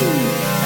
Música